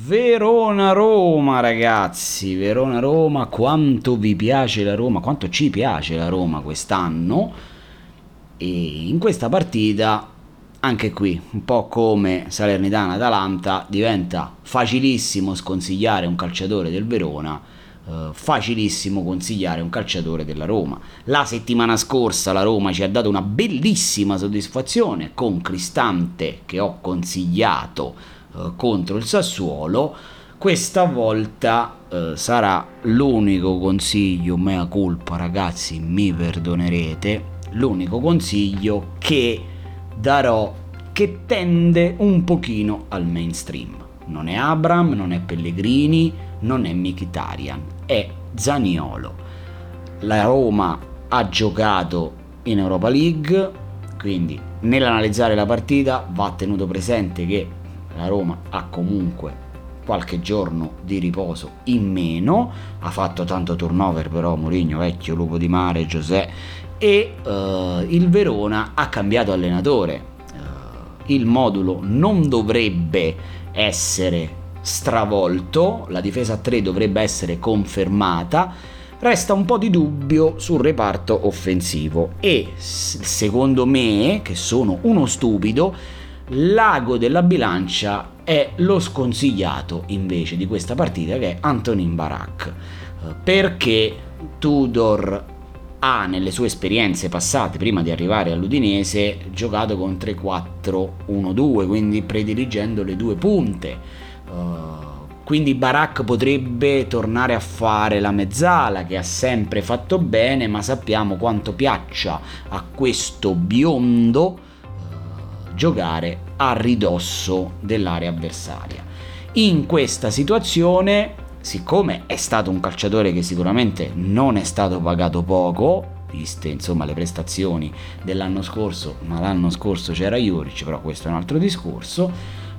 Verona-Roma ragazzi, Verona-Roma, quanto vi piace la Roma, quanto ci piace la Roma quest'anno. E in questa partita anche qui, un po' come Salernitana-Atalanta, diventa facilissimo sconsigliare un calciatore del Verona, eh, facilissimo consigliare un calciatore della Roma. La settimana scorsa la Roma ci ha dato una bellissima soddisfazione con Cristante che ho consigliato eh, contro il Sassuolo. Questa volta eh, sarà l'unico consiglio, mea culpa ragazzi, mi perdonerete, l'unico consiglio che darò che tende un pochino al mainstream. Non è Abram, non è Pellegrini, non è Mkhitaryan, è Zaniolo. La Roma ha giocato in Europa League, quindi nell'analizzare la partita va tenuto presente che la Roma ha comunque qualche giorno di riposo in meno, ha fatto tanto turnover però Mourinho, vecchio lupo di mare, Giuseppe e uh, il Verona ha cambiato allenatore. Uh, il modulo non dovrebbe essere stravolto, la difesa a 3 dovrebbe essere confermata, resta un po' di dubbio sul reparto offensivo e secondo me, che sono uno stupido, l'ago della bilancia è lo sconsigliato invece di questa partita che è Antonin Barak eh, perché Tudor ha nelle sue esperienze passate prima di arrivare all'Udinese giocato con 3-4-1-2 quindi prediligendo le due punte. Uh, quindi Barak potrebbe tornare a fare la mezzala che ha sempre fatto bene ma sappiamo quanto piaccia a questo biondo giocare a ridosso dell'area avversaria. In questa situazione, siccome è stato un calciatore che sicuramente non è stato pagato poco, viste insomma le prestazioni dell'anno scorso, ma l'anno scorso c'era Juric, però questo è un altro discorso,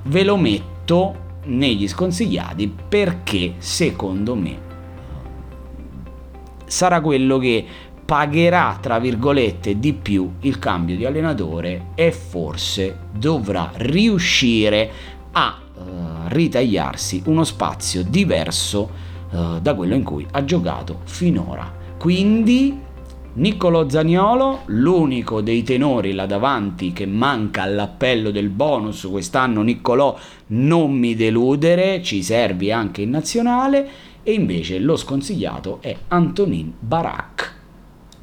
ve lo metto negli sconsigliati perché secondo me sarà quello che pagherà tra virgolette di più il cambio di allenatore e forse dovrà riuscire a uh, ritagliarsi uno spazio diverso uh, da quello in cui ha giocato finora. Quindi Niccolò Zaniolo, l'unico dei tenori là davanti che manca all'appello del bonus quest'anno, Niccolò non mi deludere, ci servi anche in nazionale e invece lo sconsigliato è Antonin Barak